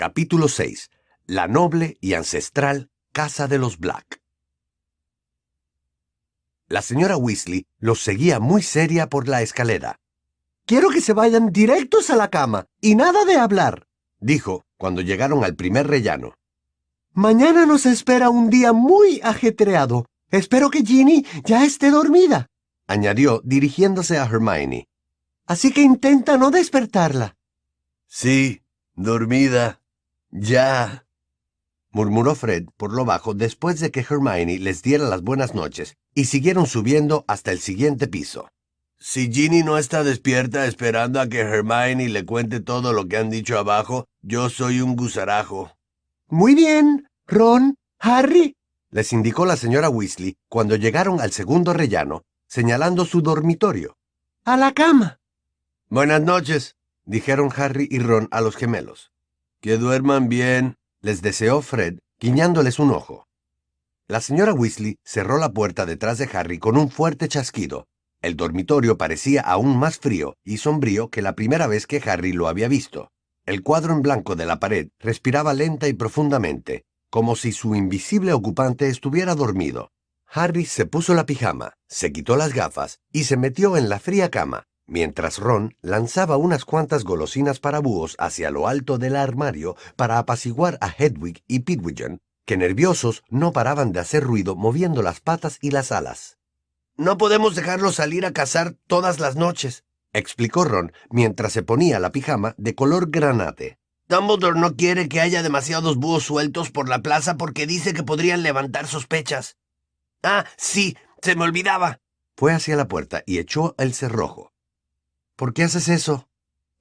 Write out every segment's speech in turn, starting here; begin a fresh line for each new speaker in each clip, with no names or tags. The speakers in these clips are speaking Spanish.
Capítulo 6. La noble y ancestral Casa de los Black. La señora Weasley los seguía muy seria por la escalera.
Quiero que se vayan directos a la cama y nada de hablar,
dijo cuando llegaron al primer rellano.
Mañana nos espera un día muy ajetreado. Espero que Ginny ya esté dormida,
añadió dirigiéndose a Hermione.
Así que intenta no despertarla.
Sí, dormida. Ya.
murmuró Fred por lo bajo después de que Hermione les diera las buenas noches, y siguieron subiendo hasta el siguiente piso.
Si Ginny no está despierta esperando a que Hermione le cuente todo lo que han dicho abajo, yo soy un gusarajo.
Muy bien, Ron, Harry,
les indicó la señora Weasley cuando llegaron al segundo rellano, señalando su dormitorio.
A la cama.
Buenas noches,
dijeron Harry y Ron a los gemelos.
Que duerman bien,
les deseó Fred, guiñándoles un ojo. La señora Weasley cerró la puerta detrás de Harry con un fuerte chasquido. El dormitorio parecía aún más frío y sombrío que la primera vez que Harry lo había visto. El cuadro en blanco de la pared respiraba lenta y profundamente, como si su invisible ocupante estuviera dormido. Harry se puso la pijama, se quitó las gafas y se metió en la fría cama, mientras Ron lanzaba unas cuantas golosinas para búhos hacia lo alto del armario para apaciguar a Hedwig y Pigwidgeon, que nerviosos no paraban de hacer ruido moviendo las patas y las alas.
No podemos dejarlos salir a cazar todas las noches,
explicó Ron mientras se ponía la pijama de color granate.
Dumbledore no quiere que haya demasiados búhos sueltos por la plaza porque dice que podrían levantar sospechas. Ah, sí, se me olvidaba.
Fue hacia la puerta y echó el cerrojo. ¿Por qué haces eso?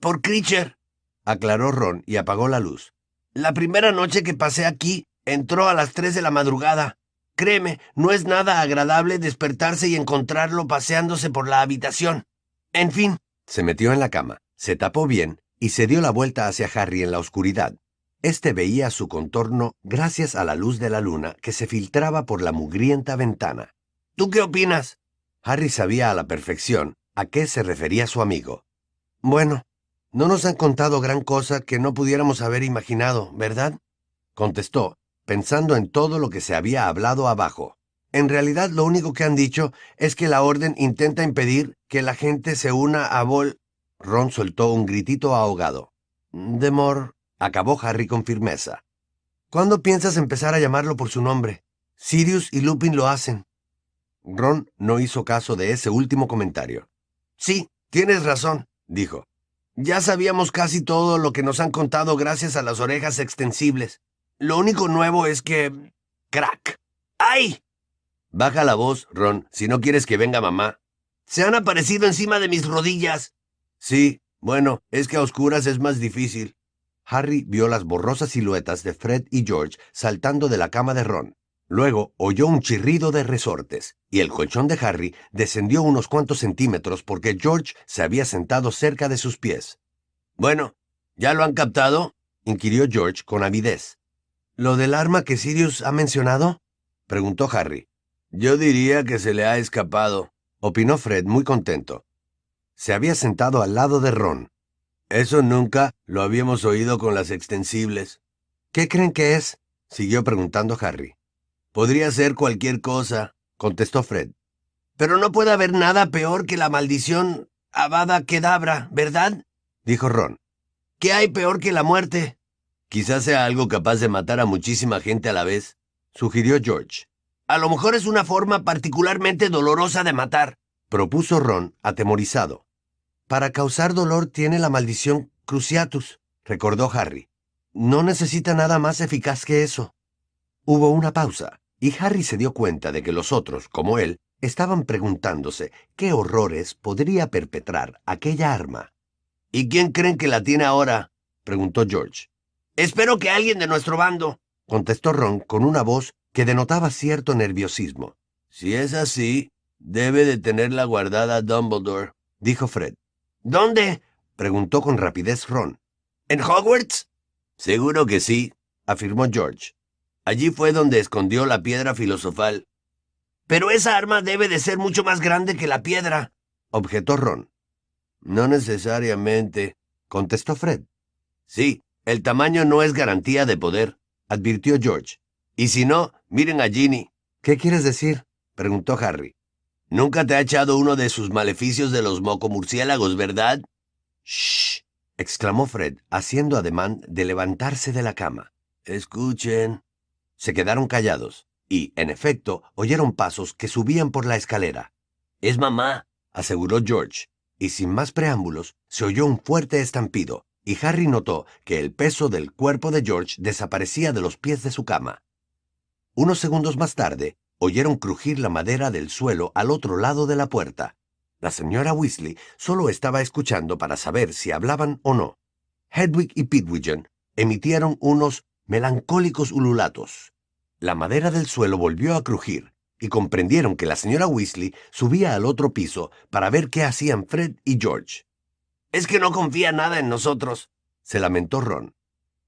Por Creature,
aclaró Ron y apagó la luz.
La primera noche que pasé aquí, entró a las tres de la madrugada. Créeme, no es nada agradable despertarse y encontrarlo paseándose por la habitación. En fin.
Se metió en la cama, se tapó bien y se dio la vuelta hacia Harry en la oscuridad. Este veía su contorno gracias a la luz de la luna que se filtraba por la mugrienta ventana.
¿Tú qué opinas?
Harry sabía a la perfección a qué se refería su amigo. Bueno, no nos han contado gran cosa que no pudiéramos haber imaginado, ¿verdad? contestó, pensando en todo lo que se había hablado abajo. En realidad lo único que han dicho es que la orden intenta impedir que la gente se una a Vol... Ron soltó un gritito ahogado. Demor, acabó Harry con firmeza. ¿Cuándo piensas empezar a llamarlo por su nombre? Sirius y Lupin lo hacen. Ron no hizo caso de ese último comentario.
Sí, tienes razón, dijo. Ya sabíamos casi todo lo que nos han contado gracias a las orejas extensibles. Lo único nuevo es que... ¡Crack! ¡Ay!
Baja la voz, Ron, si no quieres que venga mamá.
Se han aparecido encima de mis rodillas.
Sí, bueno, es que a oscuras es más difícil.
Harry vio las borrosas siluetas de Fred y George saltando de la cama de Ron. Luego oyó un chirrido de resortes, y el colchón de Harry descendió unos cuantos centímetros porque George se había sentado cerca de sus pies.
Bueno, ¿ya lo han captado?
inquirió George con avidez.
¿Lo del arma que Sirius ha mencionado?
preguntó Harry.
Yo diría que se le ha escapado,
opinó Fred muy contento. Se había sentado al lado de Ron.
Eso nunca lo habíamos oído con las extensibles.
¿Qué creen que es? siguió preguntando Harry.
Podría ser cualquier cosa,
contestó Fred.
Pero no puede haber nada peor que la maldición Avada Kedabra, ¿verdad?
dijo Ron.
¿Qué hay peor que la muerte?
Quizás sea algo capaz de matar a muchísima gente a la vez,
sugirió George.
A lo mejor es una forma particularmente dolorosa de matar,
propuso Ron, atemorizado. Para causar dolor tiene la maldición Cruciatus, recordó Harry. No necesita nada más eficaz que eso. Hubo una pausa, y Harry se dio cuenta de que los otros, como él, estaban preguntándose qué horrores podría perpetrar aquella arma.
¿Y quién creen que la tiene ahora?
preguntó George.
Espero que alguien de nuestro bando,
contestó Ron con una voz que denotaba cierto nerviosismo.
Si es así, debe de tenerla guardada Dumbledore,
dijo Fred.
¿Dónde?
preguntó con rapidez Ron.
¿En Hogwarts?
Seguro que sí, afirmó George. Allí fue donde escondió la piedra filosofal.
Pero esa arma debe de ser mucho más grande que la piedra,
objetó Ron.
No necesariamente,
contestó Fred.
Sí, El tamaño no es garantía de poder, advirtió George. Y si no, miren a Ginny.
¿Qué quieres decir? preguntó Harry.
Nunca te ha echado uno de sus maleficios de los mocomurciélagos, ¿verdad?
Shh, exclamó Fred, haciendo ademán de levantarse de la cama.
Escuchen.
Se quedaron callados, y, en efecto, oyeron pasos que subían por la escalera.
Es mamá,
aseguró George, y sin más preámbulos, se oyó un fuerte estampido, y Harry notó que el peso del cuerpo de George desaparecía de los pies de su cama. Unos segundos más tarde, oyeron crujir la madera del suelo al otro lado de la puerta. La señora Weasley solo estaba escuchando para saber si hablaban o no. Hedwig y Pidwidgeon emitieron unos melancólicos ululatos. La madera del suelo volvió a crujir, y comprendieron que la señora Weasley subía al otro piso para ver qué hacían Fred y George.
Es que no confía nada en nosotros,
se lamentó Ron.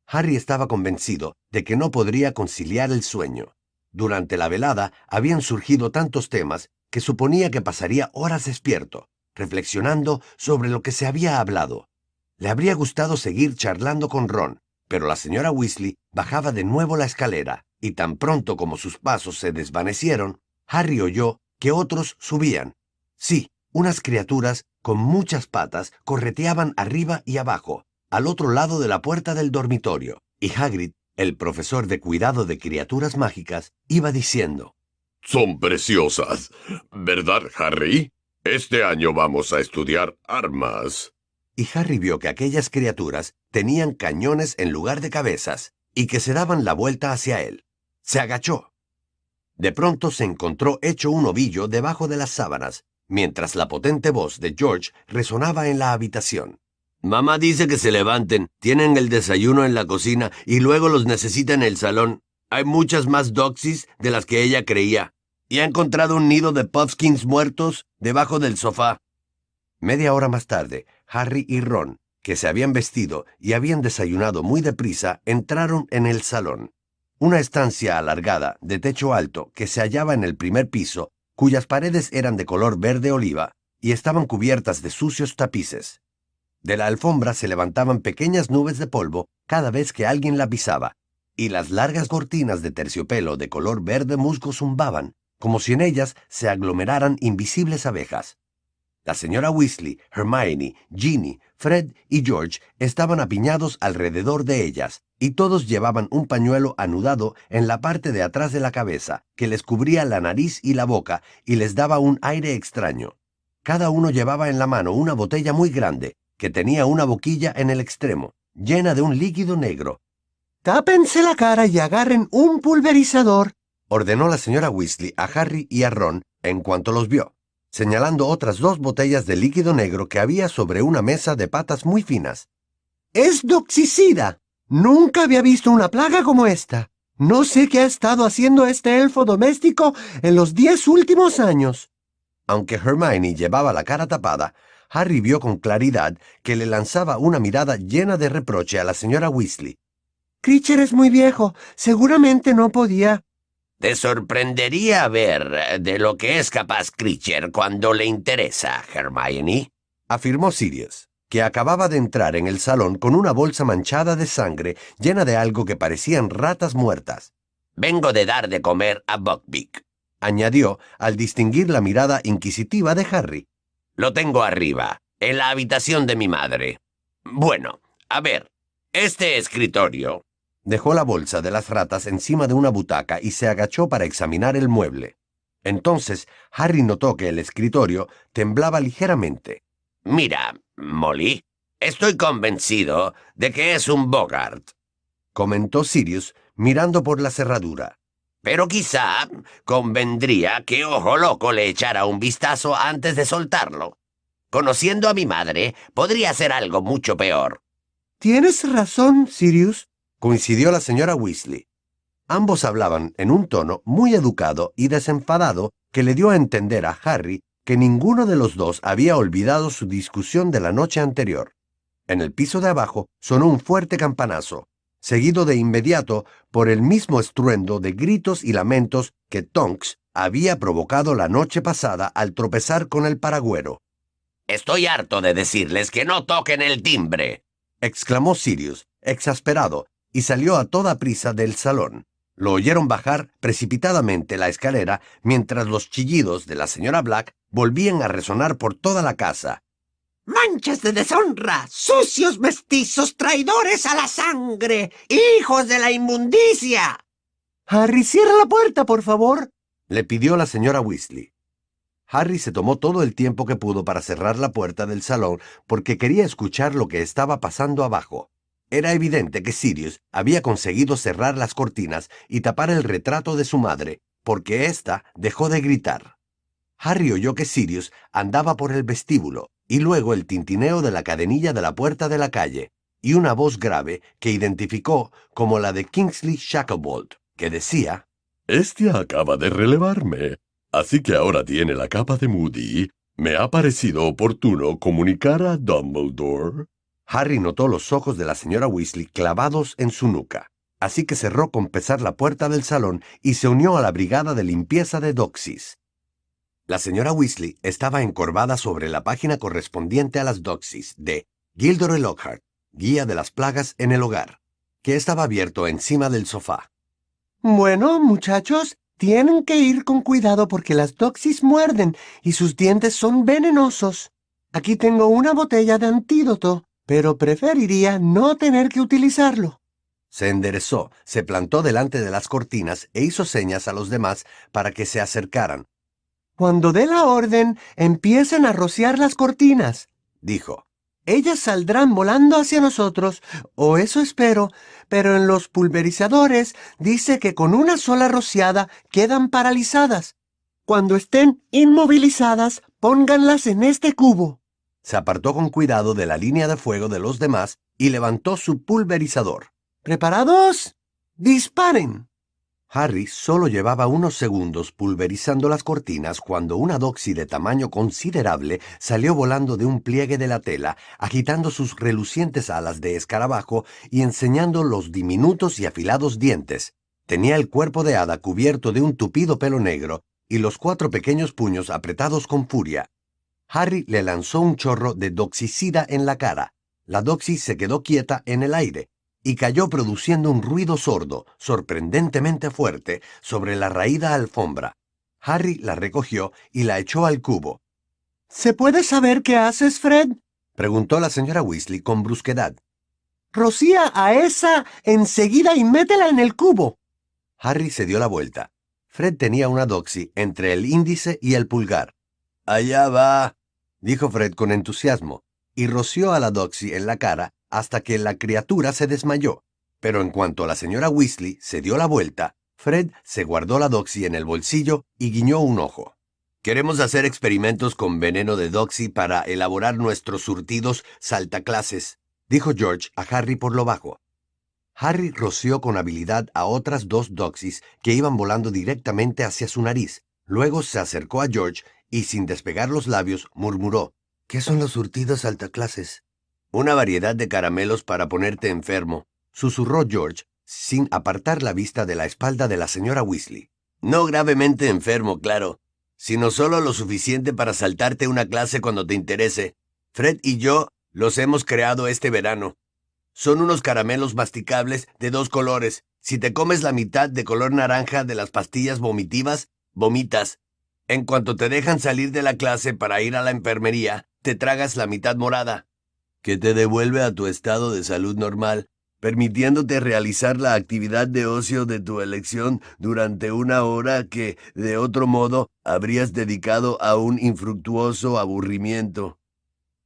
Harry estaba convencido de que no podría conciliar el sueño. Durante la velada habían surgido tantos temas que suponía que pasaría horas despierto, reflexionando sobre lo que se había hablado. Le habría gustado seguir charlando con Ron, pero la señora Weasley bajaba de nuevo la escalera, y tan pronto como sus pasos se desvanecieron, Harry oyó que otros subían. Sí, unas criaturas con muchas patas correteaban arriba y abajo, al otro lado de la puerta del dormitorio, y Hagrid, el profesor de cuidado de criaturas mágicas, iba diciendo
Son preciosas, ¿verdad, Harry? Este año vamos a estudiar armas.
Y Harry vio que aquellas criaturas tenían cañones en lugar de cabezas, y que se daban la vuelta hacia él. Se agachó. De pronto se encontró hecho un ovillo debajo de las sábanas, mientras la potente voz de George resonaba en la habitación.
Mamá dice que se levanten, tienen el desayuno en la cocina y luego los necesita en el salón. Hay muchas más doxies de las que ella creía. Y ha encontrado un nido de puffskins muertos debajo del sofá.
Media hora más tarde, Harry y Ron, que se habían vestido y habían desayunado muy deprisa, entraron en el salón. Una estancia alargada, de techo alto, que se hallaba en el primer piso, cuyas paredes eran de color verde oliva y estaban cubiertas de sucios tapices. De la alfombra se levantaban pequeñas nubes de polvo cada vez que alguien la pisaba, y las largas cortinas de terciopelo de color verde musgo zumbaban, como si en ellas se aglomeraran invisibles abejas. La señora Weasley, Hermione, Ginny, Fred y George estaban apiñados alrededor de ellas, y todos llevaban un pañuelo anudado en la parte de atrás de la cabeza, que les cubría la nariz y la boca y les daba un aire extraño. Cada uno llevaba en la mano una botella muy grande, que tenía una boquilla en el extremo, llena de un líquido negro.
Tápense la cara y agarren un pulverizador,
ordenó la señora Weasley a Harry y a Ron en cuanto los vio señalando otras dos botellas de líquido negro que había sobre una mesa de patas muy finas.
Es doxicida. Nunca había visto una plaga como esta. No sé qué ha estado haciendo este elfo doméstico en los diez últimos años.
Aunque Hermione llevaba la cara tapada, Harry vio con claridad que le lanzaba una mirada llena de reproche a la señora Weasley.
Critcher es muy viejo. Seguramente no podía.
Te sorprendería ver de lo que es capaz Critcher cuando le interesa, Hermione,
afirmó Sirius, que acababa de entrar en el salón con una bolsa manchada de sangre llena de algo que parecían ratas muertas.
Vengo de dar de comer a Buckbeak,
añadió al distinguir la mirada inquisitiva de Harry.
Lo tengo arriba, en la habitación de mi madre. Bueno, a ver, este escritorio
Dejó la bolsa de las ratas encima de una butaca y se agachó para examinar el mueble. Entonces Harry notó que el escritorio temblaba ligeramente.
Mira, Molly, estoy convencido de que es un Bogart,
comentó Sirius mirando por la cerradura.
Pero quizá convendría que Ojo Loco le echara un vistazo antes de soltarlo. Conociendo a mi madre, podría ser algo mucho peor.
Tienes razón, Sirius,
coincidió la señora Weasley. Ambos hablaban en un tono muy educado y desenfadado que le dio a entender a Harry que ninguno de los dos había olvidado su discusión de la noche anterior. En el piso de abajo sonó un fuerte campanazo, seguido de inmediato por el mismo estruendo de gritos y lamentos que Tonks había provocado la noche pasada al tropezar con el paragüero.
Estoy harto de decirles que no toquen el timbre,
exclamó Sirius, exasperado, y salió a toda prisa del salón. Lo oyeron bajar precipitadamente la escalera mientras los chillidos de la señora Black volvían a resonar por toda la casa.
¡Manchas de deshonra! ¡Sucios mestizos traidores a la sangre! ¡Hijos de la inmundicia! Harry, cierra la puerta, por favor,
le pidió la señora Weasley. Harry se tomó todo el tiempo que pudo para cerrar la puerta del salón porque quería escuchar lo que estaba pasando abajo. Era evidente que Sirius había conseguido cerrar las cortinas y tapar el retrato de su madre, porque ésta dejó de gritar. Harry oyó que Sirius andaba por el vestíbulo, y luego el tintineo de la cadenilla de la puerta de la calle, y una voz grave que identificó como la de Kingsley Shacklebolt, que decía
Este acaba de relevarme. Así que ahora tiene la capa de Moody. Me ha parecido oportuno comunicar a Dumbledore.
Harry notó los ojos de la señora Weasley clavados en su nuca, así que cerró con pesar la puerta del salón y se unió a la brigada de limpieza de Doxys. La señora Weasley estaba encorvada sobre la página correspondiente a las Doxys de Gilderoy Lockhart, Guía de las Plagas en el Hogar, que estaba abierto encima del sofá.
Bueno, muchachos, tienen que ir con cuidado porque las doxis muerden y sus dientes son venenosos. Aquí tengo una botella de antídoto, pero preferiría no tener que utilizarlo.
Se enderezó, se plantó delante de las cortinas e hizo señas a los demás para que se acercaran.
Cuando dé la orden, empiecen a rociar las cortinas,
dijo.
Ellas saldrán volando hacia nosotros, o eso espero, pero en los pulverizadores dice que con una sola rociada quedan paralizadas. Cuando estén inmovilizadas, pónganlas en este cubo.
Se apartó con cuidado de la línea de fuego de los demás y levantó su pulverizador.
¿Preparados? Disparen.
Harry solo llevaba unos segundos pulverizando las cortinas cuando una doxy de tamaño considerable salió volando de un pliegue de la tela, agitando sus relucientes alas de escarabajo y enseñando los diminutos y afilados dientes. Tenía el cuerpo de hada cubierto de un tupido pelo negro y los cuatro pequeños puños apretados con furia. Harry le lanzó un chorro de doxicida en la cara. La doxy se quedó quieta en el aire, y cayó produciendo un ruido sordo, sorprendentemente fuerte, sobre la raída alfombra. Harry la recogió y la echó al cubo.
¿Se puede saber qué haces, Fred?
preguntó la señora Weasley con brusquedad.
Rocía a esa enseguida y métela en el cubo.
Harry se dio la vuelta. Fred tenía una doxy entre el índice y el pulgar. Allá va, dijo Fred con entusiasmo, y roció a la doxy en la cara hasta que la criatura se desmayó. Pero en cuanto la señora Weasley se dio la vuelta, Fred se guardó la doxy en el bolsillo y guiñó un ojo. Queremos hacer experimentos con veneno de doxy para elaborar nuestros surtidos saltaclases, dijo George a Harry por lo bajo. Harry roció con habilidad a otras dos doxys que iban volando directamente hacia su nariz. Luego se acercó a George y sin despegar los labios murmuró, ¿Qué son los surtidos saltaclases? Una variedad de caramelos para ponerte enfermo, susurró George, sin apartar la vista de la espalda de la señora Weasley. No gravemente enfermo, claro, sino solo lo suficiente para saltarte una clase cuando te interese. Fred y yo los hemos creado este verano. Son unos caramelos masticables de dos colores. Si te comes la mitad de color naranja de las pastillas vomitivas, vomitas. En cuanto te dejan salir de la clase para ir a la enfermería, te tragas la mitad morada que te devuelve a tu estado de salud normal, permitiéndote realizar la actividad de ocio de tu elección durante una hora que, de otro modo, habrías dedicado a un infructuoso aburrimiento.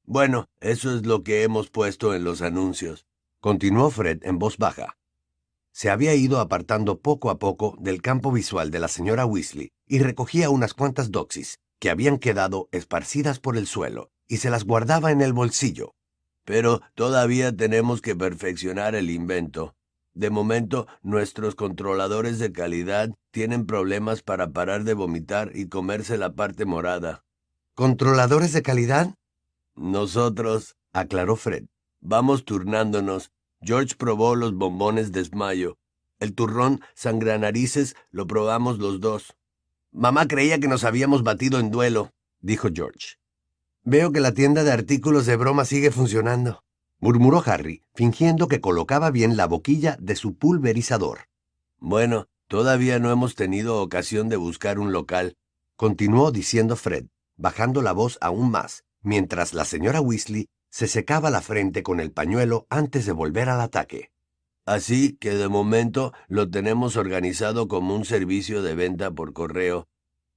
Bueno, eso es lo que hemos puesto en los anuncios, continuó Fred en voz baja. Se había ido apartando poco a poco del campo visual de la señora Weasley y recogía unas cuantas doxis que habían quedado esparcidas por el suelo y se las guardaba en el bolsillo, pero todavía tenemos que perfeccionar el invento. De momento, nuestros controladores de calidad tienen problemas para parar de vomitar y comerse la parte morada.
¿Controladores de calidad?
Nosotros, aclaró Fred. Vamos turnándonos. George probó los bombones de esmayo. El turrón sangranarices lo probamos los dos. Mamá creía que nos habíamos batido en duelo, dijo George. Veo que la tienda de artículos de broma sigue funcionando. murmuró Harry, fingiendo que colocaba bien la boquilla de su pulverizador.
Bueno, todavía no hemos tenido ocasión de buscar un local,
continuó diciendo Fred, bajando la voz aún más, mientras la señora Weasley se secaba la frente con el pañuelo antes de volver al ataque.
Así que de momento lo tenemos organizado como un servicio de venta por correo.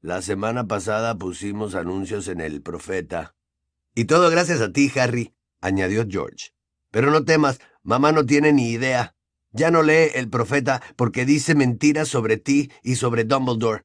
La semana pasada pusimos anuncios en el Profeta.
Y todo gracias a ti, Harry, añadió George. Pero no temas, mamá no tiene ni idea. Ya no lee el Profeta porque dice mentiras sobre ti y sobre Dumbledore.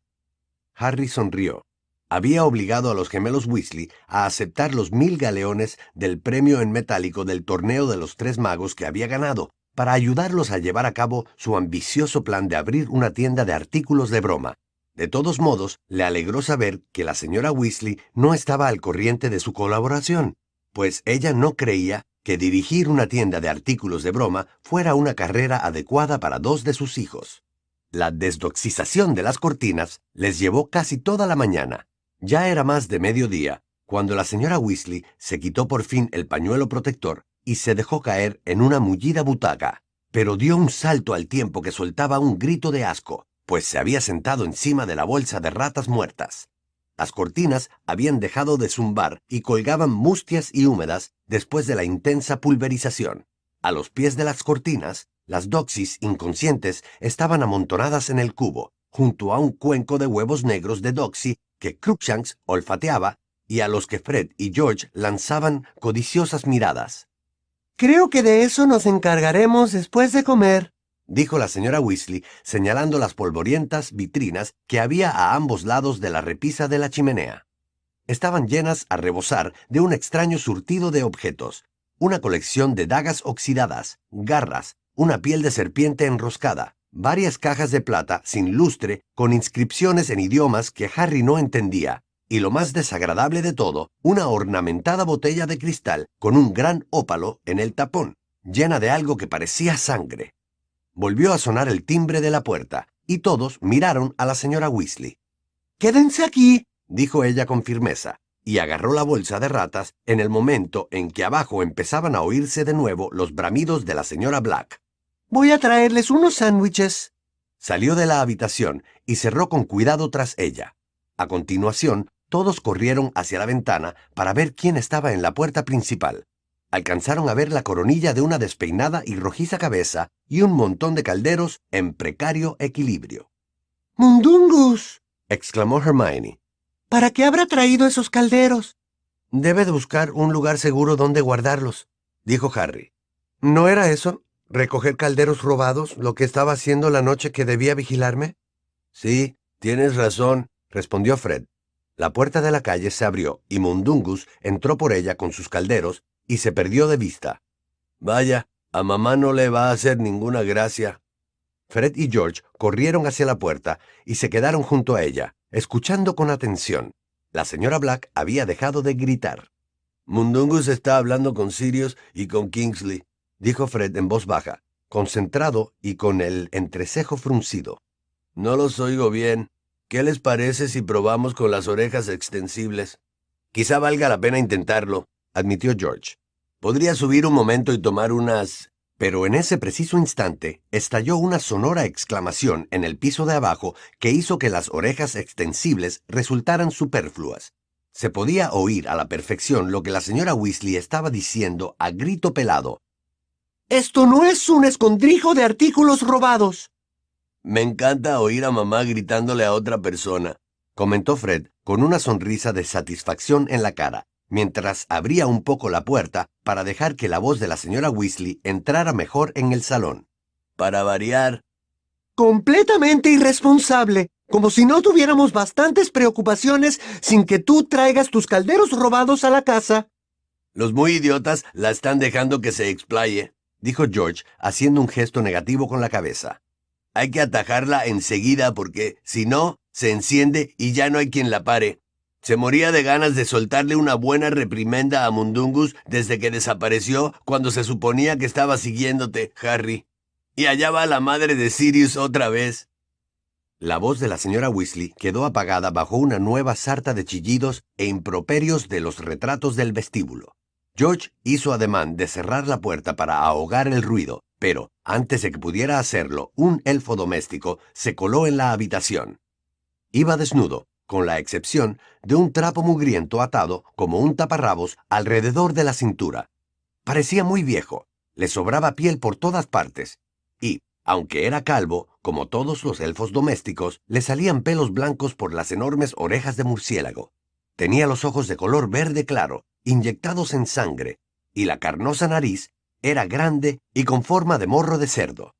Harry sonrió. Había obligado a los gemelos Weasley a aceptar los mil galeones del premio en metálico del torneo de los tres magos que había ganado, para ayudarlos a llevar a cabo su ambicioso plan de abrir una tienda de artículos de broma. De todos modos, le alegró saber que la señora Weasley no estaba al corriente de su colaboración, pues ella no creía que dirigir una tienda de artículos de broma fuera una carrera adecuada para dos de sus hijos. La desdoxización de las cortinas les llevó casi toda la mañana. Ya era más de mediodía, cuando la señora Weasley se quitó por fin el pañuelo protector y se dejó caer en una mullida butaca, pero dio un salto al tiempo que soltaba un grito de asco, pues se había sentado encima de la bolsa de ratas muertas. Las cortinas habían dejado de zumbar y colgaban mustias y húmedas después de la intensa pulverización. A los pies de las cortinas, las doxis inconscientes estaban amontonadas en el cubo, junto a un cuenco de huevos negros de doxy que Cruikshanks olfateaba y a los que Fred y George lanzaban codiciosas miradas.
Creo que de eso nos encargaremos después de comer,
dijo la señora Weasley, señalando las polvorientas vitrinas que había a ambos lados de la repisa de la chimenea. Estaban llenas a rebosar de un extraño surtido de objetos, una colección de dagas oxidadas, garras, una piel de serpiente enroscada, varias cajas de plata sin lustre con inscripciones en idiomas que Harry no entendía, y lo más desagradable de todo, una ornamentada botella de cristal con un gran ópalo en el tapón, llena de algo que parecía sangre. Volvió a sonar el timbre de la puerta, y todos miraron a la señora Weasley.
Quédense aquí,
dijo ella con firmeza, y agarró la bolsa de ratas en el momento en que abajo empezaban a oírse de nuevo los bramidos de la señora Black.
Voy a traerles unos sándwiches.
Salió de la habitación y cerró con cuidado tras ella. A continuación, todos corrieron hacia la ventana para ver quién estaba en la puerta principal. Alcanzaron a ver la coronilla de una despeinada y rojiza cabeza y un montón de calderos en precario equilibrio.
¡Mundungus!
exclamó Hermione.
¿Para qué habrá traído esos calderos?
Debe de buscar un lugar seguro donde guardarlos, dijo Harry.
¿No era eso? ¿Recoger calderos robados, lo que estaba haciendo la noche que debía vigilarme?
Sí, tienes razón, respondió Fred.
La puerta de la calle se abrió y Mundungus entró por ella con sus calderos y se perdió de vista.
Vaya, a mamá no le va a hacer ninguna gracia.
Fred y George corrieron hacia la puerta y se quedaron junto a ella, escuchando con atención. La señora Black había dejado de gritar.
Mundungus está hablando con Sirius y con Kingsley dijo Fred en voz baja, concentrado y con el entrecejo fruncido. No los oigo bien. ¿Qué les parece si probamos con las orejas extensibles?
Quizá valga la pena intentarlo, admitió George. Podría subir un momento y tomar unas...
Pero en ese preciso instante estalló una sonora exclamación en el piso de abajo que hizo que las orejas extensibles resultaran superfluas. Se podía oír a la perfección lo que la señora Weasley estaba diciendo a grito pelado,
esto no es un escondrijo de artículos robados.
Me encanta oír a mamá gritándole a otra persona,
comentó Fred con una sonrisa de satisfacción en la cara, mientras abría un poco la puerta para dejar que la voz de la señora Weasley entrara mejor en el salón.
Para variar.
Completamente irresponsable, como si no tuviéramos bastantes preocupaciones sin que tú traigas tus calderos robados a la casa.
Los muy idiotas la están dejando que se explaye
dijo George, haciendo un gesto negativo con la cabeza.
Hay que atajarla enseguida porque, si no, se enciende y ya no hay quien la pare. Se moría de ganas de soltarle una buena reprimenda a Mundungus desde que desapareció cuando se suponía que estaba siguiéndote, Harry. Y allá va la madre de Sirius otra vez.
La voz de la señora Weasley quedó apagada bajo una nueva sarta de chillidos e improperios de los retratos del vestíbulo. George hizo ademán de cerrar la puerta para ahogar el ruido, pero, antes de que pudiera hacerlo, un elfo doméstico se coló en la habitación. Iba desnudo, con la excepción de un trapo mugriento atado como un taparrabos alrededor de la cintura. Parecía muy viejo, le sobraba piel por todas partes, y, aunque era calvo, como todos los elfos domésticos, le salían pelos blancos por las enormes orejas de murciélago. Tenía los ojos de color verde claro, inyectados en sangre, y la carnosa nariz era grande y con forma de morro de cerdo.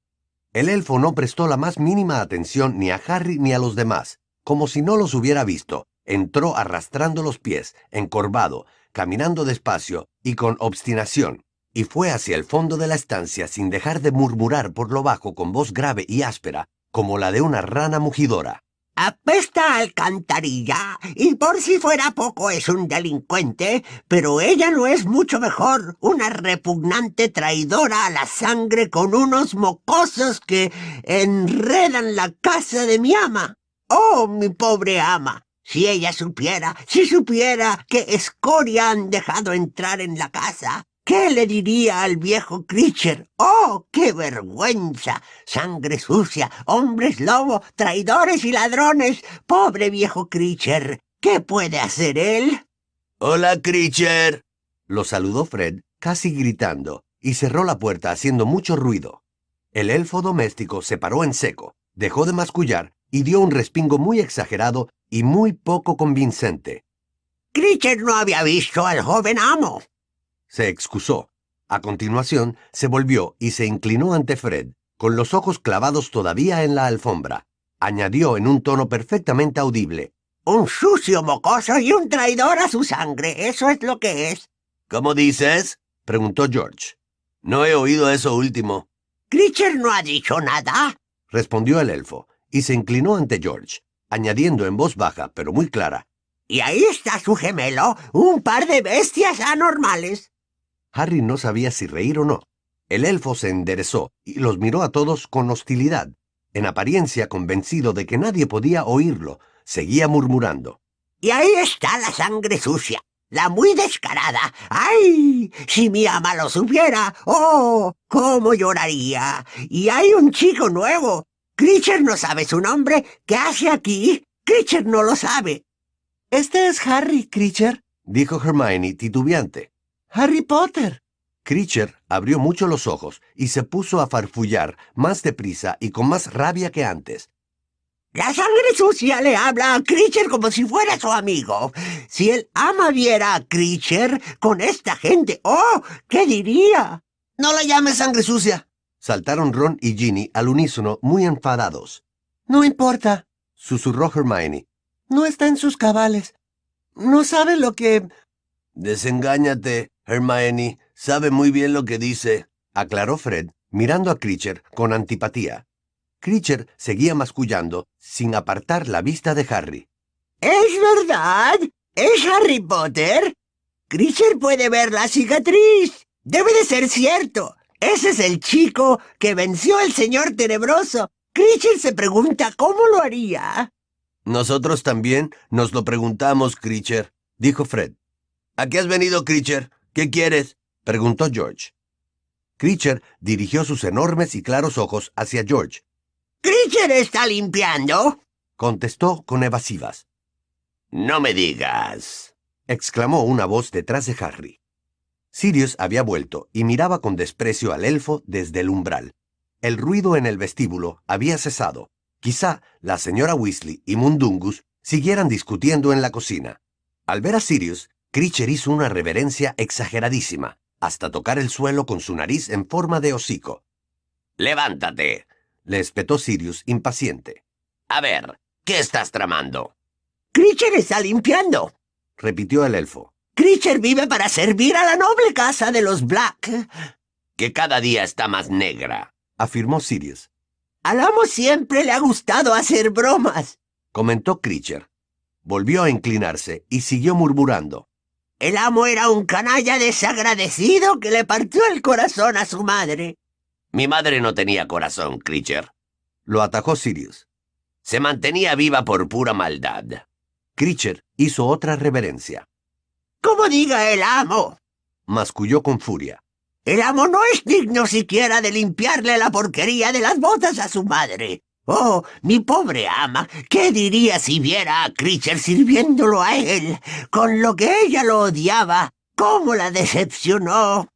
El elfo no prestó la más mínima atención ni a Harry ni a los demás, como si no los hubiera visto. Entró arrastrando los pies, encorvado, caminando despacio y con obstinación, y fue hacia el fondo de la estancia sin dejar de murmurar por lo bajo con voz grave y áspera, como la de una rana mugidora.
Apesta alcantarilla, y por si fuera poco es un delincuente, pero ella no es mucho mejor, una repugnante traidora a la sangre con unos mocosos que enredan la casa de mi ama. Oh, mi pobre ama, si ella supiera, si supiera qué escoria han dejado entrar en la casa, ¿Qué le diría al viejo Creature? ¡Oh, qué vergüenza! Sangre sucia, hombres lobo, traidores y ladrones. Pobre viejo Creature. ¿Qué puede hacer él?
Hola, Creature.
Lo saludó Fred, casi gritando, y cerró la puerta haciendo mucho ruido. El elfo doméstico se paró en seco, dejó de mascullar y dio un respingo muy exagerado y muy poco convincente.
Creature no había visto al joven amo
se excusó. A continuación, se volvió y se inclinó ante Fred, con los ojos clavados todavía en la alfombra. Añadió en un tono perfectamente audible.
Un sucio mocoso y un traidor a su sangre, eso es lo que es.
¿Cómo dices? preguntó George. No he oído eso último.
Critcher no ha dicho nada,
respondió el elfo, y se inclinó ante George, añadiendo en voz baja, pero muy clara.
Y ahí está su gemelo, un par de bestias anormales.
Harry no sabía si reír o no. El elfo se enderezó y los miró a todos con hostilidad. En apariencia convencido de que nadie podía oírlo, seguía murmurando.
Y ahí está la sangre sucia, la muy descarada. ¡Ay! Si mi ama lo supiera. ¡Oh! ¿Cómo lloraría? Y hay un chico nuevo. Critcher no sabe su nombre. ¿Qué hace aquí? Critcher no lo sabe.
Este es Harry, Critcher,
dijo Hermione titubeante.
Harry Potter.
Creature abrió mucho los ojos y se puso a farfullar más deprisa y con más rabia que antes.
La sangre sucia le habla a Creature como si fuera su amigo. Si el ama viera a Creature con esta gente, ¡oh! ¿Qué diría?
No la llames sangre sucia.
Saltaron Ron y Ginny al unísono muy enfadados.
No importa,
susurró Hermione.
No está en sus cabales. No sabe lo que...
Desengáñate, Hermione sabe muy bien lo que dice,
aclaró Fred, mirando a Creature con antipatía. Creature seguía mascullando, sin apartar la vista de Harry.
¿Es verdad? ¿Es Harry Potter? Creature puede ver la cicatriz. Debe de ser cierto. Ese es el chico que venció al señor tenebroso. Creature se pregunta cómo lo haría.
Nosotros también nos lo preguntamos, Creature, dijo Fred. ¿A qué has venido, Creature? ¿Qué quieres?
preguntó George. Creature dirigió sus enormes y claros ojos hacia George.
¿Creature está limpiando?
contestó con evasivas.
No me digas,
exclamó una voz detrás de Harry. Sirius había vuelto y miraba con desprecio al elfo desde el umbral. El ruido en el vestíbulo había cesado. Quizá la señora Weasley y Mundungus siguieran discutiendo en la cocina. Al ver a Sirius, Creature hizo una reverencia exageradísima, hasta tocar el suelo con su nariz en forma de hocico.
Levántate,
le espetó Sirius, impaciente.
A ver, ¿qué estás tramando?
Creature está limpiando,
repitió el elfo.
Creature vive para servir a la noble casa de los Black.
Que cada día está más negra,
afirmó Sirius.
Al amo siempre le ha gustado hacer bromas,
comentó Creature. Volvió a inclinarse y siguió murmurando.
El amo era un canalla desagradecido que le partió el corazón a su madre.
Mi madre no tenía corazón, Creature.
Lo atajó Sirius.
Se mantenía viva por pura maldad.
Creature hizo otra reverencia.
¡Como diga el amo!
masculló con furia.
El amo no es digno siquiera de limpiarle la porquería de las botas a su madre. Oh, mi pobre ama, ¿qué diría si viera a Critcher sirviéndolo a él? Con lo que ella lo odiaba, ¿cómo la decepcionó?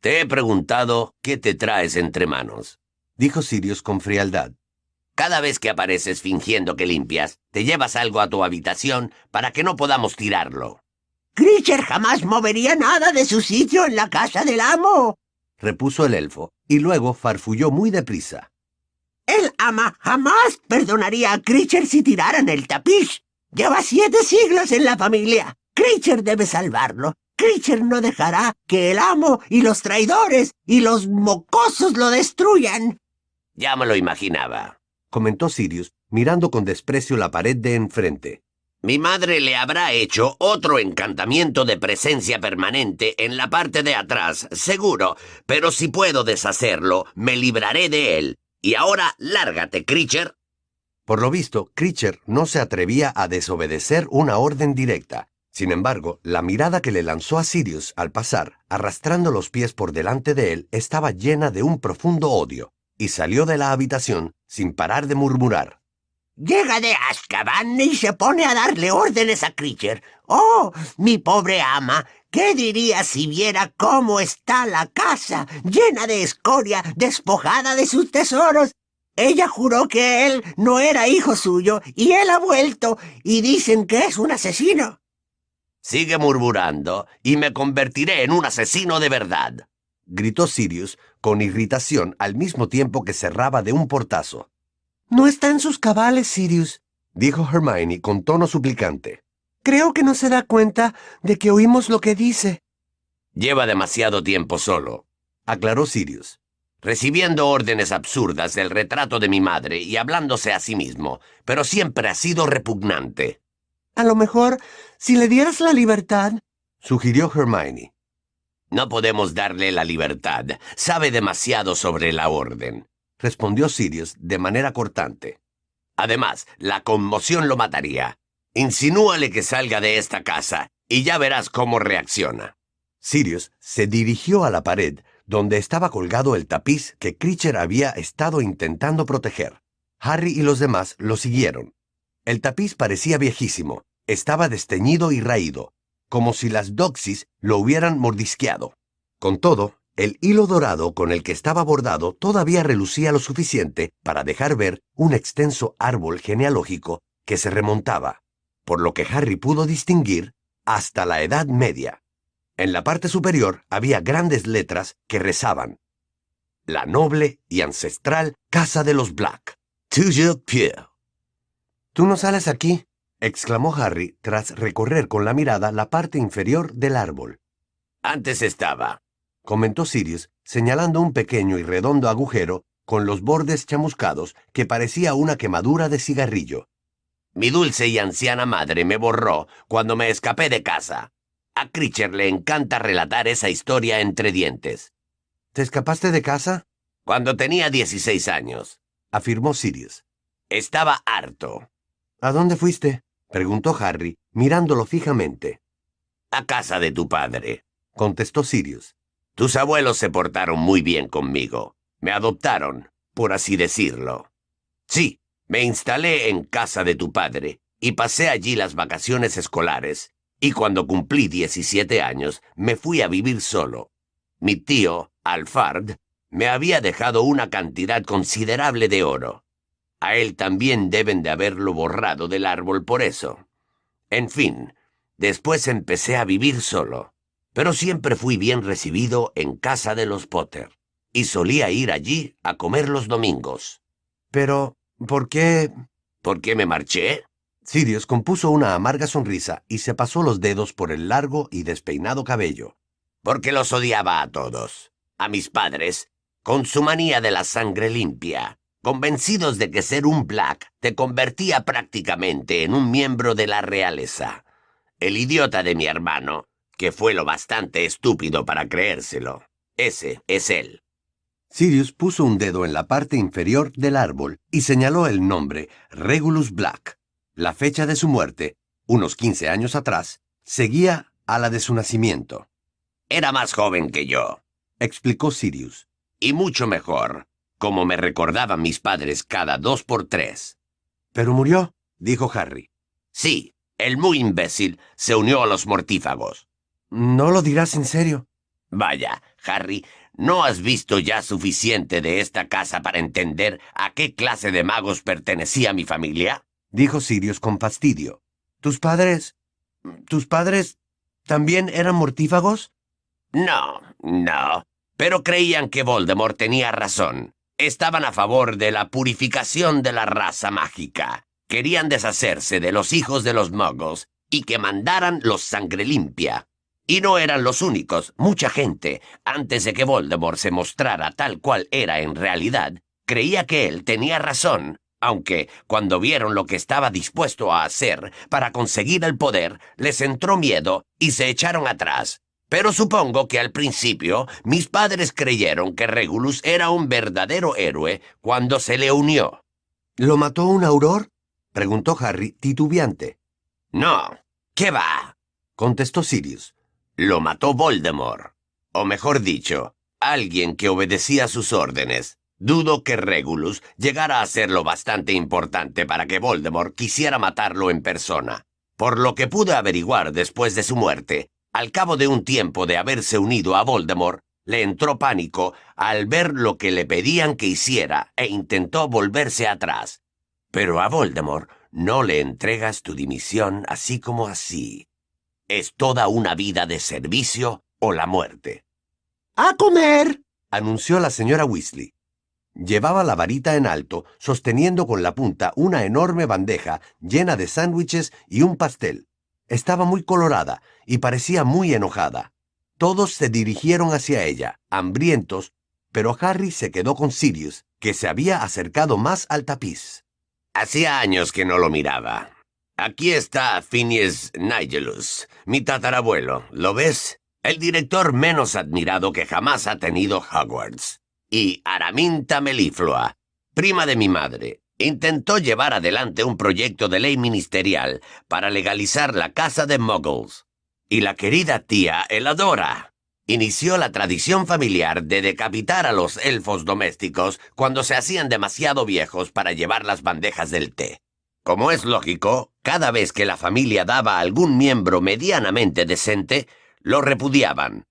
Te he preguntado qué te traes entre manos,
dijo Sirius con frialdad.
Cada vez que apareces fingiendo que limpias, te llevas algo a tu habitación para que no podamos tirarlo.
Critcher jamás movería nada de su sitio en la casa del amo,
repuso el elfo, y luego farfulló muy deprisa.
El ama jamás perdonaría a Critcher si tiraran el tapiz. Lleva siete siglos en la familia. Critcher debe salvarlo. Critcher no dejará que el amo y los traidores y los mocosos lo destruyan.
Ya me lo imaginaba,
comentó Sirius, mirando con desprecio la pared de enfrente.
Mi madre le habrá hecho otro encantamiento de presencia permanente en la parte de atrás, seguro, pero si puedo deshacerlo, me libraré de él. Y ahora lárgate, Critcher.
Por lo visto, Critcher no se atrevía a desobedecer una orden directa. Sin embargo, la mirada que le lanzó a Sirius al pasar, arrastrando los pies por delante de él, estaba llena de un profundo odio, y salió de la habitación sin parar de murmurar.
Llega de Azkaban y se pone a darle órdenes a Critcher. Oh, mi pobre ama, ¿qué diría si viera cómo está la casa, llena de escoria, despojada de sus tesoros? Ella juró que él no era hijo suyo y él ha vuelto y dicen que es un asesino.
Sigue murmurando y me convertiré en un asesino de verdad,
gritó Sirius con irritación al mismo tiempo que cerraba de un portazo.
No está en sus cabales, Sirius,
dijo Hermione con tono suplicante.
Creo que no se da cuenta de que oímos lo que dice.
Lleva demasiado tiempo solo,
aclaró Sirius,
recibiendo órdenes absurdas del retrato de mi madre y hablándose a sí mismo, pero siempre ha sido repugnante.
A lo mejor, si le dieras la libertad,
sugirió Hermione.
No podemos darle la libertad. Sabe demasiado sobre la orden
respondió Sirius de manera cortante.
Además, la conmoción lo mataría. Insinúale que salga de esta casa y ya verás cómo reacciona.
Sirius se dirigió a la pared donde estaba colgado el tapiz que Critcher había estado intentando proteger. Harry y los demás lo siguieron. El tapiz parecía viejísimo, estaba desteñido y raído, como si las doxis lo hubieran mordisqueado. Con todo, el hilo dorado con el que estaba bordado todavía relucía lo suficiente para dejar ver un extenso árbol genealógico que se remontaba, por lo que Harry pudo distinguir, hasta la Edad Media. En la parte superior había grandes letras que rezaban La noble y ancestral Casa de los Black. Toujours Pierre.
¿Tú no sales aquí?
exclamó Harry tras recorrer con la mirada la parte inferior del árbol.
Antes estaba,
comentó Sirius, señalando un pequeño y redondo agujero con los bordes chamuscados que parecía una quemadura de cigarrillo.
Mi dulce y anciana madre me borró cuando me escapé de casa. A Critcher le encanta relatar esa historia entre dientes.
¿Te escapaste de casa?
Cuando tenía 16 años,
afirmó Sirius.
Estaba harto.
¿A dónde fuiste?
preguntó Harry, mirándolo fijamente.
A casa de tu padre,
contestó Sirius.
Tus abuelos se portaron muy bien conmigo. Me adoptaron, por así decirlo. Sí, me instalé en casa de tu padre y pasé allí las vacaciones escolares, y cuando cumplí 17 años me fui a vivir solo. Mi tío, Alfard, me había dejado una cantidad considerable de oro. A él también deben de haberlo borrado del árbol por eso. En fin, después empecé a vivir solo pero siempre fui bien recibido en casa de los Potter, y solía ir allí a comer los domingos.
Pero, ¿por qué?
¿Por qué me marché?
Sirius compuso una amarga sonrisa y se pasó los dedos por el largo y despeinado cabello.
Porque los odiaba a todos, a mis padres, con su manía de la sangre limpia, convencidos de que ser un Black te convertía prácticamente en un miembro de la realeza. El idiota de mi hermano que fue lo bastante estúpido para creérselo. Ese es él.
Sirius puso un dedo en la parte inferior del árbol y señaló el nombre Regulus Black. La fecha de su muerte, unos 15 años atrás, seguía a la de su nacimiento. Era más joven que yo,
explicó Sirius.
y mucho mejor, como me recordaban mis padres cada dos por tres.
Pero murió, dijo Harry.
Sí, el muy imbécil se unió a los mortífagos.
No lo dirás en serio.
Vaya, Harry, ¿no has visto ya suficiente de esta casa para entender a qué clase de magos pertenecía mi familia?
dijo Sirius con fastidio. ¿Tus padres... tus padres también eran mortífagos?
No, no. Pero creían que Voldemort tenía razón. Estaban a favor de la purificación de la raza mágica. Querían deshacerse de los hijos de los muggles y que mandaran los sangre limpia. Y no eran los únicos. Mucha gente, antes de que Voldemort se mostrara tal cual era en realidad, creía que él tenía razón, aunque cuando vieron lo que estaba dispuesto a hacer para conseguir el poder, les entró miedo y se echaron atrás. Pero supongo que al principio mis padres creyeron que Regulus era un verdadero héroe cuando se le unió.
¿Lo mató un auror? preguntó Harry, titubeante.
No, ¿qué va?
contestó Sirius.
Lo mató Voldemort. O mejor dicho, alguien que obedecía sus órdenes. Dudo que Regulus llegara a ser lo bastante importante para que Voldemort quisiera matarlo en persona. Por lo que pude averiguar después de su muerte, al cabo de un tiempo de haberse unido a Voldemort, le entró pánico al ver lo que le pedían que hiciera e intentó volverse atrás. Pero a Voldemort no le entregas tu dimisión así como así. Es toda una vida de servicio o la muerte.
¡A comer!
anunció la señora Weasley. Llevaba la varita en alto, sosteniendo con la punta una enorme bandeja llena de sándwiches y un pastel. Estaba muy colorada y parecía muy enojada. Todos se dirigieron hacia ella, hambrientos, pero Harry se quedó con Sirius, que se había acercado más al tapiz.
Hacía años que no lo miraba. Aquí está Phineas Nigelus, mi tatarabuelo, ¿lo ves? El director menos admirado que jamás ha tenido Hogwarts. Y Araminta Meliflua, prima de mi madre, intentó llevar adelante un proyecto de ley ministerial para legalizar la casa de muggles. Y la querida tía Eladora inició la tradición familiar de decapitar a los elfos domésticos cuando se hacían demasiado viejos para llevar las bandejas del té. Como es lógico, cada vez que la familia daba a algún miembro medianamente decente, lo repudiaban.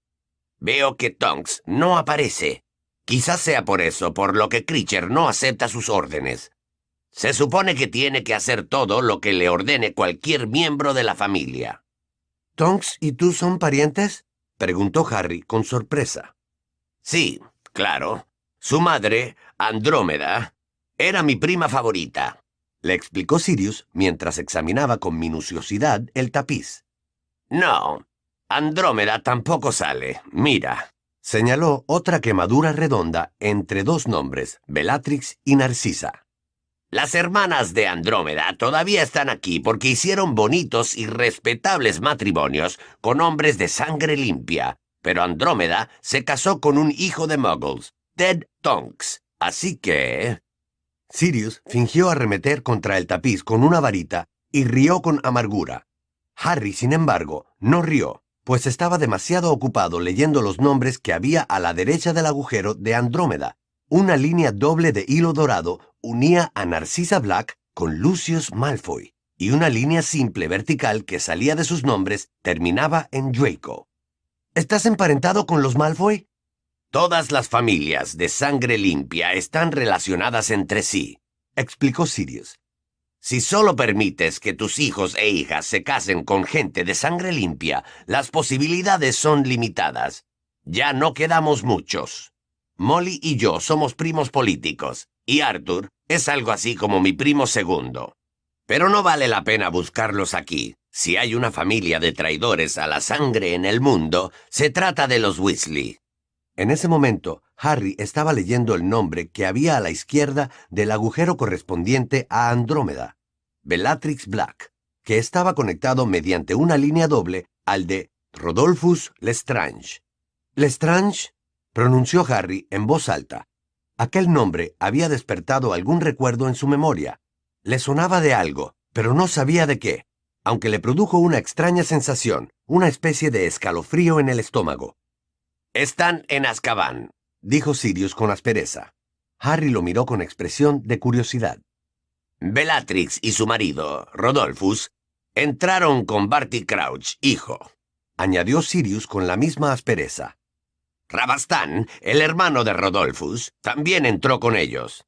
Veo que Tonks no aparece. Quizás sea por eso por lo que Creature no acepta sus órdenes. Se supone que tiene que hacer todo lo que le ordene cualquier miembro de la familia.
¿Tonks y tú son parientes? preguntó Harry con sorpresa.
Sí, claro. Su madre, Andrómeda, era mi prima favorita.
Le explicó Sirius mientras examinaba con minuciosidad el tapiz.
No, Andrómeda tampoco sale. Mira.
Señaló otra quemadura redonda entre dos nombres, Bellatrix y Narcisa.
Las hermanas de Andrómeda todavía están aquí porque hicieron bonitos y respetables matrimonios con hombres de sangre limpia, pero Andrómeda se casó con un hijo de Muggles, Ted Tonks. Así que...
Sirius fingió arremeter contra el tapiz con una varita y rió con amargura. Harry, sin embargo, no rió, pues estaba demasiado ocupado leyendo los nombres que había a la derecha del agujero de Andrómeda. Una línea doble de hilo dorado unía a Narcisa Black con Lucius Malfoy, y una línea simple vertical que salía de sus nombres terminaba en Draco. ¿Estás emparentado con los Malfoy?
Todas las familias de sangre limpia están relacionadas entre sí,
explicó Sirius.
Si solo permites que tus hijos e hijas se casen con gente de sangre limpia, las posibilidades son limitadas. Ya no quedamos muchos. Molly y yo somos primos políticos, y Arthur es algo así como mi primo segundo. Pero no vale la pena buscarlos aquí. Si hay una familia de traidores a la sangre en el mundo, se trata de los Weasley.
En ese momento, Harry estaba leyendo el nombre que había a la izquierda del agujero correspondiente a Andrómeda, Bellatrix Black, que estaba conectado mediante una línea doble al de Rodolphus Lestrange. Lestrange, pronunció Harry en voz alta. Aquel nombre había despertado algún recuerdo en su memoria. Le sonaba de algo, pero no sabía de qué, aunque le produjo una extraña sensación, una especie de escalofrío en el estómago.
Están en Azkaban,
dijo Sirius con aspereza. Harry lo miró con expresión de curiosidad.
Bellatrix y su marido, Rodolphus, entraron con Barty Crouch, hijo,
añadió Sirius con la misma aspereza.
Rabastán, el hermano de Rodolphus, también entró con ellos.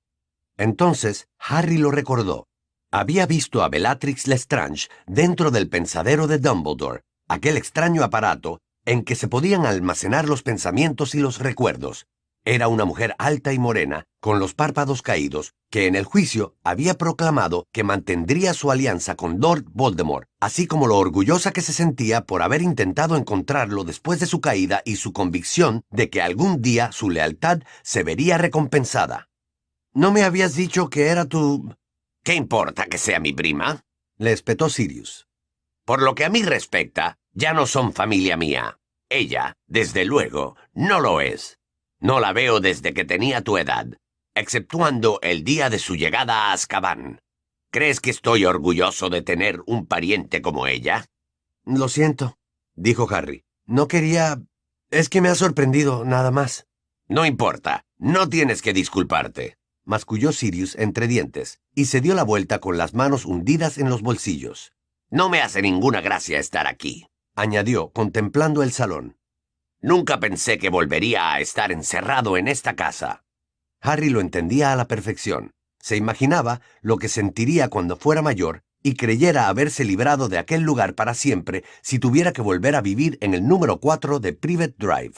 Entonces Harry lo recordó. Había visto a Bellatrix Lestrange dentro del pensadero de Dumbledore, aquel extraño aparato en que se podían almacenar los pensamientos y los recuerdos. Era una mujer alta y morena, con los párpados caídos, que en el juicio había proclamado que mantendría su alianza con Lord Voldemort, así como lo orgullosa que se sentía por haber intentado encontrarlo después de su caída y su convicción de que algún día su lealtad se vería recompensada.
¿No me habías dicho que era tu...
¿Qué importa que sea mi prima?
le espetó Sirius.
Por lo que a mí respecta, ya no son familia mía. Ella, desde luego, no lo es. No la veo desde que tenía tu edad, exceptuando el día de su llegada a Azkaban. ¿Crees que estoy orgulloso de tener un pariente como ella?
Lo siento, dijo Harry. No quería... Es que me ha sorprendido, nada más.
No importa, no tienes que disculparte.
Masculló Sirius entre dientes, y se dio la vuelta con las manos hundidas en los bolsillos.
No me hace ninguna gracia estar aquí,
añadió, contemplando el salón.
Nunca pensé que volvería a estar encerrado en esta casa.
Harry lo entendía a la perfección. Se imaginaba lo que sentiría cuando fuera mayor y creyera haberse librado de aquel lugar para siempre si tuviera que volver a vivir en el número 4 de Private Drive.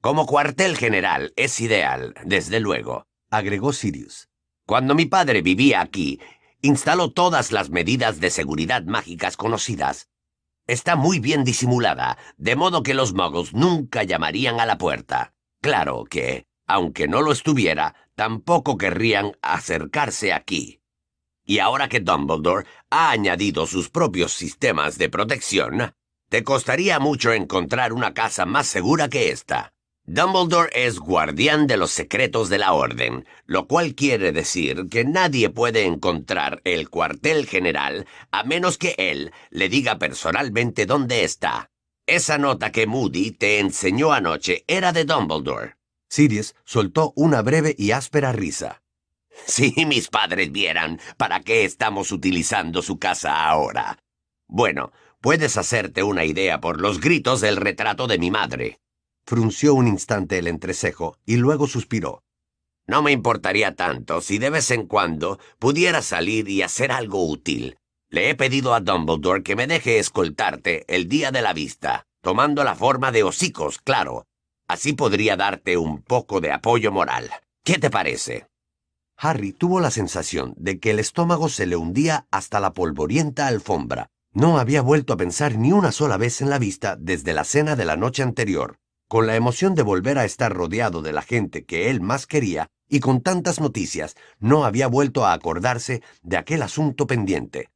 Como cuartel general es ideal, desde luego,
agregó Sirius.
Cuando mi padre vivía aquí, instaló todas las medidas de seguridad mágicas conocidas Está muy bien disimulada, de modo que los muggles nunca llamarían a la puerta. Claro que, aunque no lo estuviera, tampoco querrían acercarse aquí. Y ahora que Dumbledore ha añadido sus propios sistemas de protección, te costaría mucho encontrar una casa más segura que esta. Dumbledore es guardián de los secretos de la Orden, lo cual quiere decir que nadie puede encontrar el cuartel general a menos que él le diga personalmente dónde está. Esa nota que Moody te enseñó anoche era de Dumbledore.
Sirius soltó una breve y áspera risa.
Si mis padres vieran para qué estamos utilizando su casa ahora. Bueno, puedes hacerte una idea por los gritos del retrato de mi madre.
Frunció un instante el entrecejo y luego suspiró.
No me importaría tanto si de vez en cuando pudiera salir y hacer algo útil. Le he pedido a Dumbledore que me deje escoltarte el día de la vista, tomando la forma de hocicos, claro. Así podría darte un poco de apoyo moral. ¿Qué te parece?
Harry tuvo la sensación de que el estómago se le hundía hasta la polvorienta alfombra. No había vuelto a pensar ni una sola vez en la vista desde la cena de la noche anterior con la emoción de volver a estar rodeado de la gente que él más quería y con tantas noticias, no había vuelto a acordarse de aquel asunto pendiente.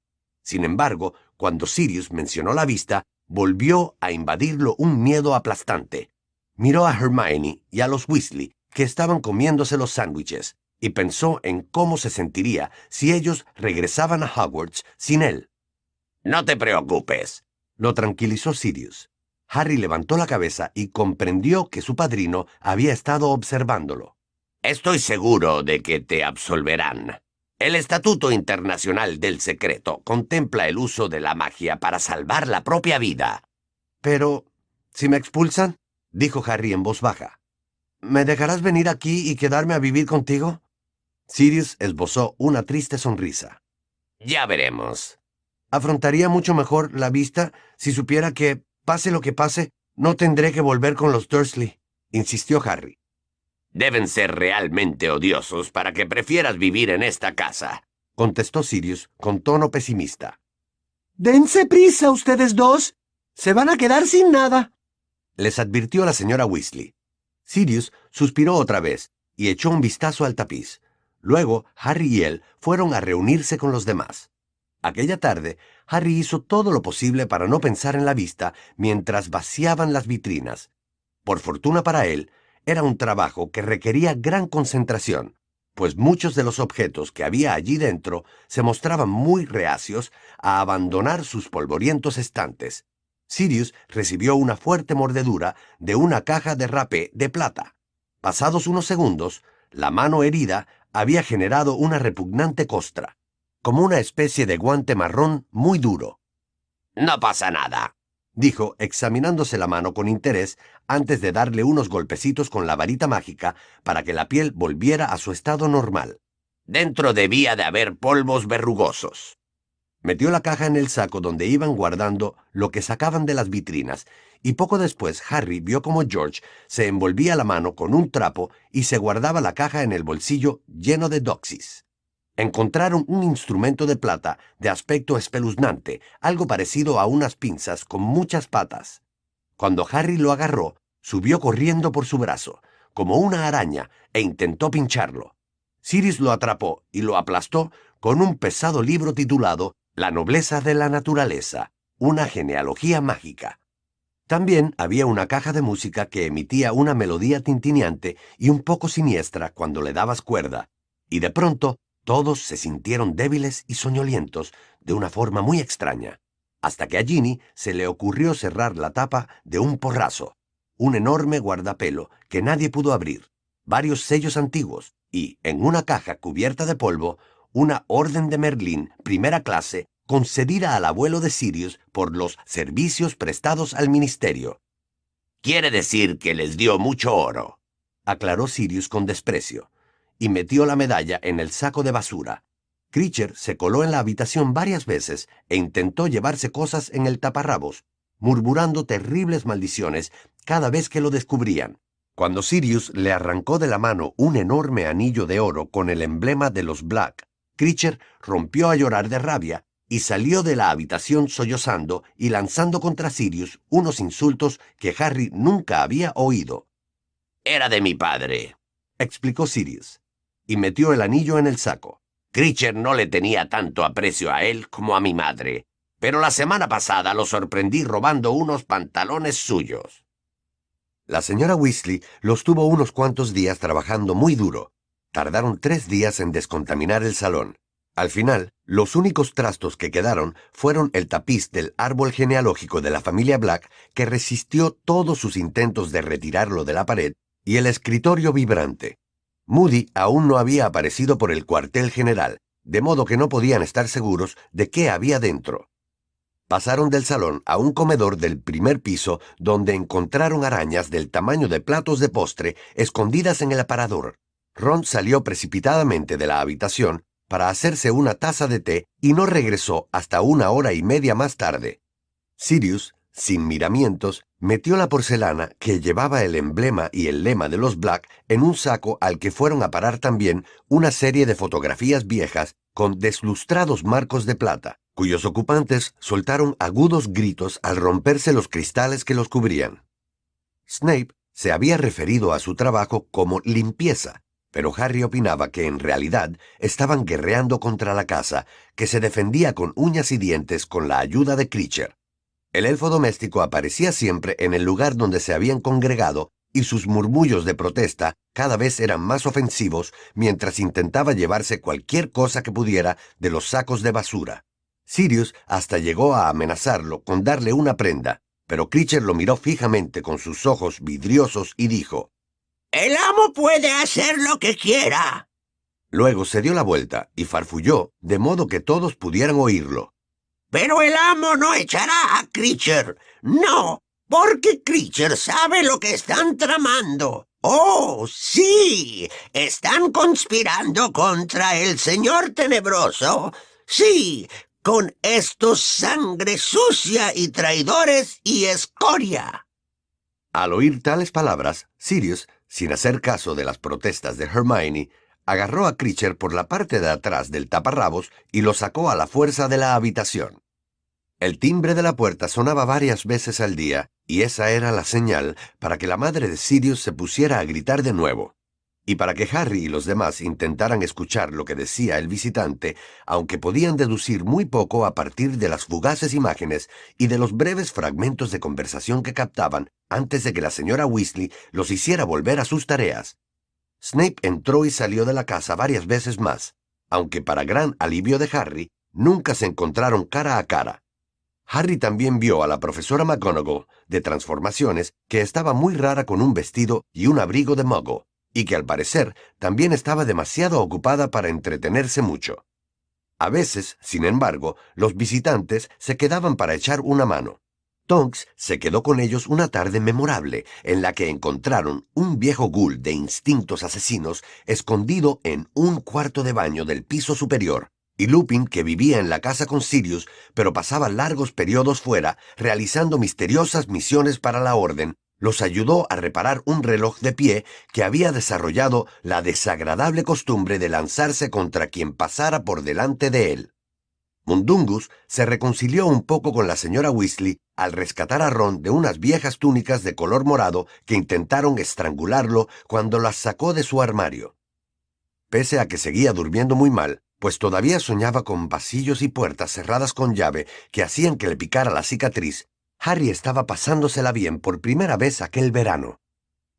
Sin embargo, cuando Sirius mencionó la vista, volvió a invadirlo un miedo aplastante. Miró a Hermione y a los Weasley, que estaban comiéndose los sándwiches, y pensó en cómo se sentiría si ellos regresaban a Hogwarts sin él.
No te preocupes,
lo tranquilizó Sirius. Harry levantó la cabeza y comprendió que su padrino había estado observándolo.
Estoy seguro de que te absolverán. El Estatuto Internacional del Secreto contempla el uso de la magia para salvar la propia vida.
Pero, si me expulsan, dijo Harry en voz baja, ¿me dejarás venir aquí y quedarme a vivir contigo?
Sirius esbozó una triste sonrisa.
Ya veremos.
Afrontaría mucho mejor la vista si supiera que Pase lo que pase, no tendré que volver con los Dursley, insistió Harry.
Deben ser realmente odiosos para que prefieras vivir en esta casa,
contestó Sirius con tono pesimista.
Dense prisa ustedes dos. Se van a quedar sin nada.
Les advirtió la señora Weasley. Sirius suspiró otra vez y echó un vistazo al tapiz. Luego, Harry y él fueron a reunirse con los demás. Aquella tarde, Harry hizo todo lo posible para no pensar en la vista mientras vaciaban las vitrinas. Por fortuna para él, era un trabajo que requería gran concentración, pues muchos de los objetos que había allí dentro se mostraban muy reacios a abandonar sus polvorientos estantes. Sirius recibió una fuerte mordedura de una caja de rapé de plata. Pasados unos segundos, la mano herida había generado una repugnante costra, como una especie de guante marrón muy duro.
No pasa nada,
dijo, examinándose la mano con interés antes de darle unos golpecitos con la varita mágica para que la piel volviera a su estado normal.
Dentro debía de haber polvos verrugosos.
Metió la caja en el saco donde iban guardando lo que sacaban de las vitrinas, y poco después Harry vio como George se envolvía la mano con un trapo y se guardaba la caja en el bolsillo lleno de doxis. Encontraron un instrumento de plata de aspecto espeluznante, algo parecido a unas pinzas con muchas patas. Cuando Harry lo agarró, subió corriendo por su brazo, como una araña, e intentó pincharlo. Sirius lo atrapó y lo aplastó con un pesado libro titulado la nobleza de la naturaleza, una genealogía mágica. También había una caja de música que emitía una melodía tintineante y un poco siniestra cuando le dabas cuerda, y de pronto todos se sintieron débiles y soñolientos de una forma muy extraña, hasta que a Ginny se le ocurrió cerrar la tapa de un porrazo, un enorme guardapelo que nadie pudo abrir, varios sellos antiguos y, en una caja cubierta de polvo, una orden de Merlín, primera clase, concedida al abuelo de Sirius por los servicios prestados al ministerio.
Quiere decir que les dio mucho oro,
aclaró Sirius con desprecio, y metió la medalla en el saco de basura. Creature se coló en la habitación varias veces e intentó llevarse cosas en el taparrabos, murmurando terribles maldiciones cada vez que lo descubrían. Cuando Sirius le arrancó de la mano un enorme anillo de oro con el emblema de los Black, Creature rompió a llorar de rabia y salió de la habitación sollozando y lanzando contra Sirius unos insultos que Harry nunca había oído.
Era de mi padre,
explicó Sirius, y metió el anillo en el saco.
Creature no le tenía tanto aprecio a él como a mi madre, pero la semana pasada lo sorprendí robando unos pantalones suyos.
La señora Weasley los tuvo unos cuantos días trabajando muy duro, Tardaron tres días en descontaminar el salón. Al final, los únicos trastos que quedaron fueron el tapiz del árbol genealógico de la familia Black, que resistió todos sus intentos de retirarlo de la pared, y el escritorio vibrante. Moody aún no había aparecido por el cuartel general, de modo que no podían estar seguros de qué había dentro. Pasaron del salón a un comedor del primer piso donde encontraron arañas del tamaño de platos de postre escondidas en el aparador. Ron salió precipitadamente de la habitación para hacerse una taza de té y no regresó hasta una hora y media más tarde. Sirius, sin miramientos, metió la porcelana que llevaba el emblema y el lema de los Black en un saco al que fueron a parar también una serie de fotografías viejas con deslustrados marcos de plata, cuyos ocupantes soltaron agudos gritos al romperse los cristales que los cubrían. Snape se había referido a su trabajo como limpieza, pero Harry opinaba que en realidad estaban guerreando contra la casa, que se defendía con uñas y dientes con la ayuda de Creature. El elfo doméstico aparecía siempre en el lugar donde se habían congregado y sus murmullos de protesta cada vez eran más ofensivos mientras intentaba llevarse cualquier cosa que pudiera de los sacos de basura. Sirius hasta llegó a amenazarlo con darle una prenda, pero Creature lo miró fijamente con sus ojos vidriosos y dijo,
el amo puede hacer lo que quiera.
Luego se dio la vuelta y farfulló, de modo que todos pudieran oírlo.
Pero el amo no echará a Creature. No, porque Creature sabe lo que están tramando. Oh, sí, están conspirando contra el señor tenebroso. Sí, con estos sangre sucia y traidores y escoria.
Al oír tales palabras, Sirius sin hacer caso de las protestas de Hermione, agarró a Creature por la parte de atrás del taparrabos y lo sacó a la fuerza de la habitación. El timbre de la puerta sonaba varias veces al día, y esa era la señal para que la madre de Sirius se pusiera a gritar de nuevo. Y para que Harry y los demás intentaran escuchar lo que decía el visitante, aunque podían deducir muy poco a partir de las fugaces imágenes y de los breves fragmentos de conversación que captaban antes de que la señora Weasley los hiciera volver a sus tareas. Snape entró y salió de la casa varias veces más, aunque para gran alivio de Harry, nunca se encontraron cara a cara. Harry también vio a la profesora McGonagall de transformaciones que estaba muy rara con un vestido y un abrigo de muggle, y que al parecer también estaba demasiado ocupada para entretenerse mucho. A veces, sin embargo, los visitantes se quedaban para echar una mano. Tonks se quedó con ellos una tarde memorable en la que encontraron un viejo ghoul de instintos asesinos escondido en un cuarto de baño del piso superior, y Lupin, que vivía en la casa con Sirius, pero pasaba largos periodos fuera, realizando misteriosas misiones para la Orden, los ayudó a reparar un reloj de pie que había desarrollado la desagradable costumbre de lanzarse contra quien pasara por delante de él. Mundungus se reconcilió un poco con la señora Weasley al rescatar a Ron de unas viejas túnicas de color morado que intentaron estrangularlo cuando las sacó de su armario. Pese a que seguía durmiendo muy mal, pues todavía soñaba con pasillos y puertas cerradas con llave que hacían que le picara la cicatriz, Harry estaba pasándosela bien por primera vez aquel verano.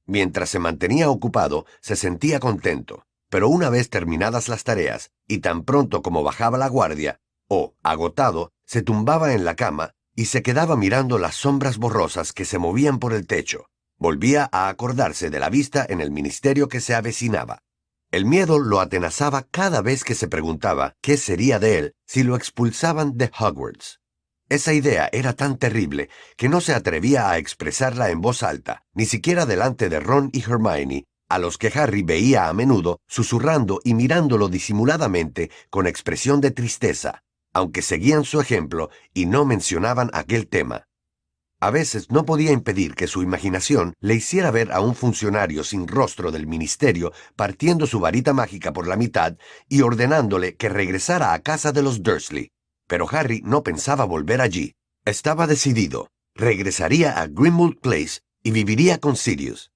Mientras se mantenía ocupado, se sentía contento, pero una vez terminadas las tareas, y tan pronto como bajaba la guardia, o, agotado, se tumbaba en la cama y se quedaba mirando las sombras borrosas que se movían por el techo. Volvía a acordarse de la vista en el ministerio que se avecinaba. El miedo lo atenazaba cada vez que se preguntaba qué sería de él si lo expulsaban de Hogwarts. Esa idea era tan terrible que no se atrevía a expresarla en voz alta, ni siquiera delante de Ron y Hermione, a los que Harry veía a menudo susurrando y mirándolo disimuladamente con expresión de tristeza, aunque seguían su ejemplo y no mencionaban aquel tema. A veces no podía impedir que su imaginación le hiciera ver a un funcionario sin rostro del ministerio partiendo su varita mágica por la mitad y ordenándole que regresara a casa de los Dursley. Pero Harry no pensaba volver allí. Estaba decidido. Regresaría a Grimmauld Place y viviría con Sirius.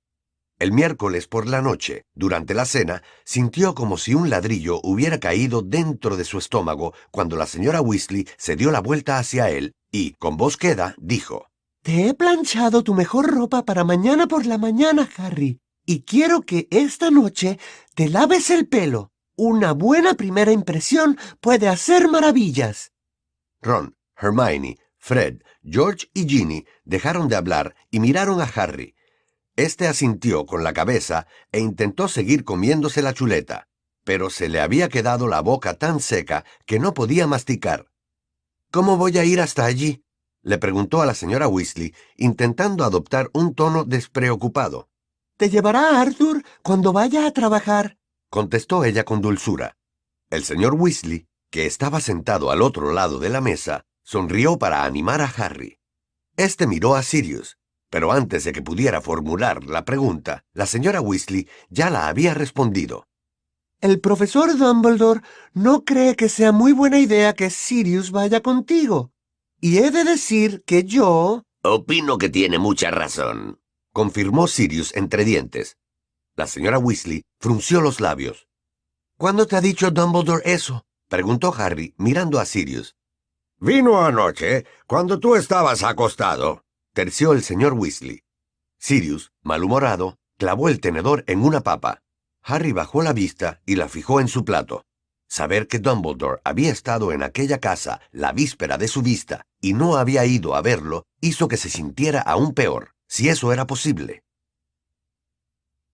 El miércoles por la noche, durante la cena, sintió como si un ladrillo hubiera caído dentro de su estómago cuando la señora Weasley se dio la vuelta hacia él y, con voz queda, dijo
te he planchado tu mejor ropa para mañana por la mañana, Harry, y quiero que esta noche te laves el pelo. Una buena primera impresión puede hacer maravillas.
Ron, Hermione, Fred, George y Ginny dejaron de hablar y miraron a Harry. Este asintió con la cabeza e intentó seguir comiéndose la chuleta, pero se le había quedado la boca tan seca que no podía masticar. ¿Cómo voy a ir hasta allí? le preguntó a la señora Weasley, intentando adoptar un tono despreocupado.
Te llevará Arthur cuando vaya a trabajar,
contestó ella con dulzura. El señor Weasley, que estaba sentado al otro lado de la mesa, sonrió para animar a Harry. Este miró a Sirius, pero antes de que pudiera formular la pregunta, la señora Weasley ya la había respondido.
El profesor Dumbledore no cree que sea muy buena idea que Sirius vaya contigo. Y he de decir que yo...
Opino que tiene mucha razón,
confirmó Sirius entre dientes. La señora Weasley frunció los labios.
¿Cuándo te ha dicho Dumbledore eso?
preguntó Harry, mirando a Sirius.
Vino anoche, cuando tú estabas acostado,
terció el señor Weasley. Sirius, malhumorado, clavó el tenedor en una papa. Harry bajó la vista y la fijó en su plato. Saber que Dumbledore había estado en aquella casa la víspera de su vista y no había ido a verlo hizo que se sintiera aún peor, si eso era posible.